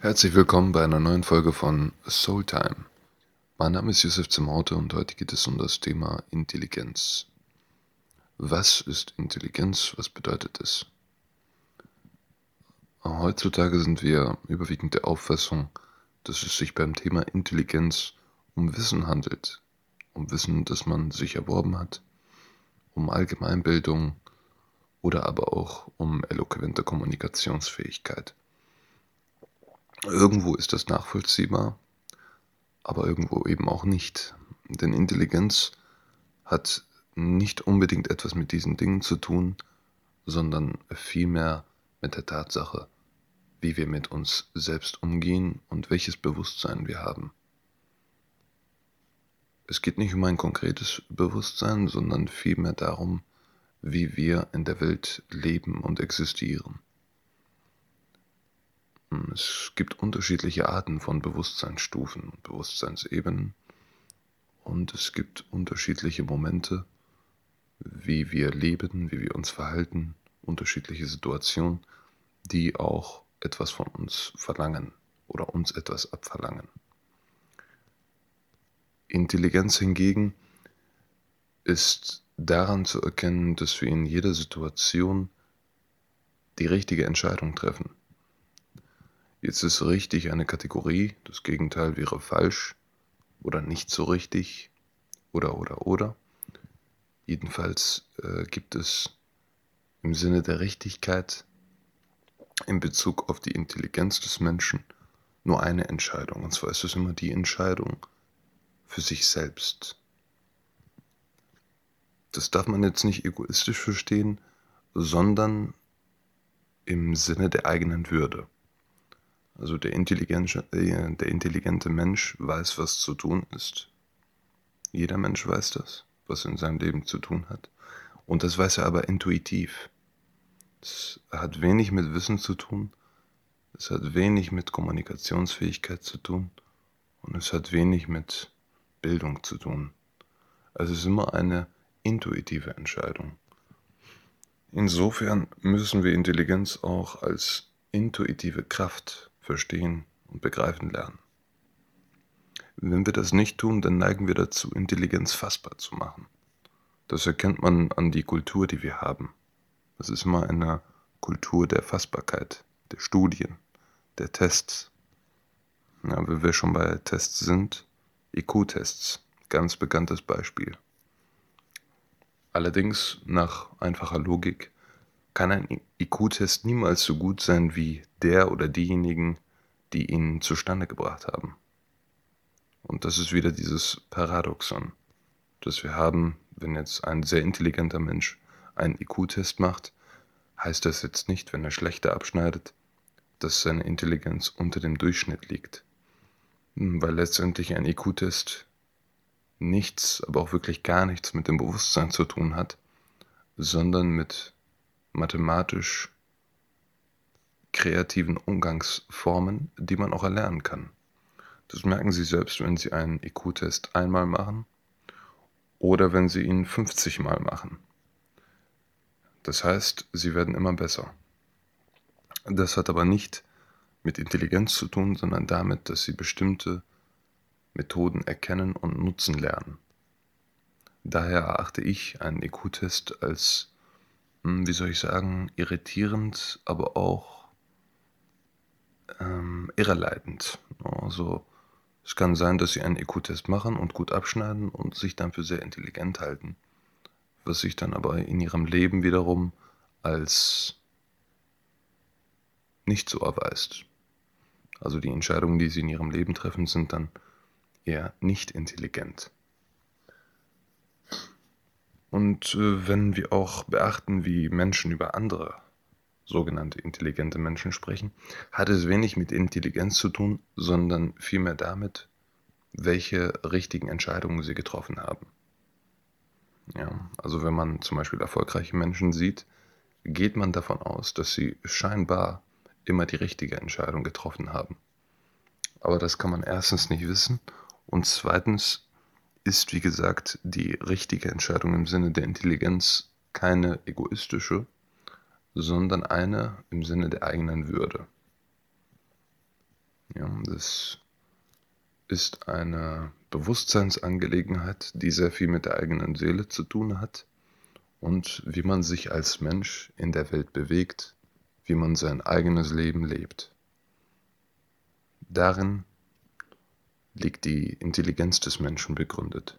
Herzlich willkommen bei einer neuen Folge von Soultime. Mein Name ist Yusuf Zemaute und heute geht es um das Thema Intelligenz. Was ist Intelligenz? Was bedeutet es? Heutzutage sind wir überwiegend der Auffassung, dass es sich beim Thema Intelligenz um Wissen handelt. Um Wissen, das man sich erworben hat, um Allgemeinbildung oder aber auch um eloquente Kommunikationsfähigkeit. Irgendwo ist das nachvollziehbar, aber irgendwo eben auch nicht. Denn Intelligenz hat nicht unbedingt etwas mit diesen Dingen zu tun, sondern vielmehr mit der Tatsache, wie wir mit uns selbst umgehen und welches Bewusstsein wir haben. Es geht nicht um ein konkretes Bewusstsein, sondern vielmehr darum, wie wir in der Welt leben und existieren. Es gibt unterschiedliche Arten von Bewusstseinsstufen und Bewusstseinsebenen und es gibt unterschiedliche Momente, wie wir leben, wie wir uns verhalten, unterschiedliche Situationen, die auch etwas von uns verlangen oder uns etwas abverlangen. Intelligenz hingegen ist daran zu erkennen, dass wir in jeder Situation die richtige Entscheidung treffen. Jetzt ist richtig eine Kategorie, das Gegenteil wäre falsch oder nicht so richtig oder oder oder. Jedenfalls äh, gibt es im Sinne der Richtigkeit in Bezug auf die Intelligenz des Menschen nur eine Entscheidung. Und zwar ist es immer die Entscheidung für sich selbst. Das darf man jetzt nicht egoistisch verstehen, sondern im Sinne der eigenen Würde. Also der intelligente, äh, der intelligente Mensch weiß, was zu tun ist. Jeder Mensch weiß das, was in seinem Leben zu tun hat. Und das weiß er aber intuitiv. Es hat wenig mit Wissen zu tun, es hat wenig mit Kommunikationsfähigkeit zu tun und es hat wenig mit Bildung zu tun. Also es ist immer eine intuitive Entscheidung. Insofern müssen wir Intelligenz auch als intuitive Kraft verstehen und begreifen lernen. Wenn wir das nicht tun, dann neigen wir dazu, Intelligenz fassbar zu machen. Das erkennt man an die Kultur, die wir haben. Das ist immer eine Kultur der Fassbarkeit, der Studien, der Tests. Ja, wenn wir schon bei Tests sind, IQ-Tests, ganz bekanntes Beispiel. Allerdings nach einfacher Logik kann ein IQ-Test niemals so gut sein wie der oder diejenigen, die ihn zustande gebracht haben. Und das ist wieder dieses Paradoxon, das wir haben, wenn jetzt ein sehr intelligenter Mensch einen IQ-Test macht, heißt das jetzt nicht, wenn er schlechter abschneidet, dass seine Intelligenz unter dem Durchschnitt liegt. Hm, weil letztendlich ein IQ-Test nichts, aber auch wirklich gar nichts mit dem Bewusstsein zu tun hat, sondern mit mathematisch kreativen Umgangsformen, die man auch erlernen kann. Das merken Sie selbst, wenn Sie einen IQ-Test einmal machen oder wenn Sie ihn 50 Mal machen. Das heißt, Sie werden immer besser. Das hat aber nicht mit Intelligenz zu tun, sondern damit, dass Sie bestimmte Methoden erkennen und nutzen lernen. Daher erachte ich einen IQ-Test als wie soll ich sagen, irritierend, aber auch ähm, irreleitend. Also es kann sein, dass sie einen IQ-Test machen und gut abschneiden und sich dann für sehr intelligent halten, was sich dann aber in ihrem Leben wiederum als nicht so erweist. Also die Entscheidungen, die sie in ihrem Leben treffen, sind dann eher nicht intelligent. Und äh, wenn wir auch beachten, wie Menschen über andere sogenannte intelligente Menschen sprechen, hat es wenig mit Intelligenz zu tun, sondern vielmehr damit, welche richtigen Entscheidungen sie getroffen haben. Ja, also wenn man zum Beispiel erfolgreiche Menschen sieht, geht man davon aus, dass sie scheinbar immer die richtige Entscheidung getroffen haben. Aber das kann man erstens nicht wissen und zweitens ist, wie gesagt, die richtige Entscheidung im Sinne der Intelligenz keine egoistische, sondern eine im Sinne der eigenen Würde. es ist eine Bewusstseinsangelegenheit, die sehr viel mit der eigenen Seele zu tun hat und wie man sich als Mensch in der Welt bewegt, wie man sein eigenes Leben lebt. Darin liegt die Intelligenz des Menschen begründet.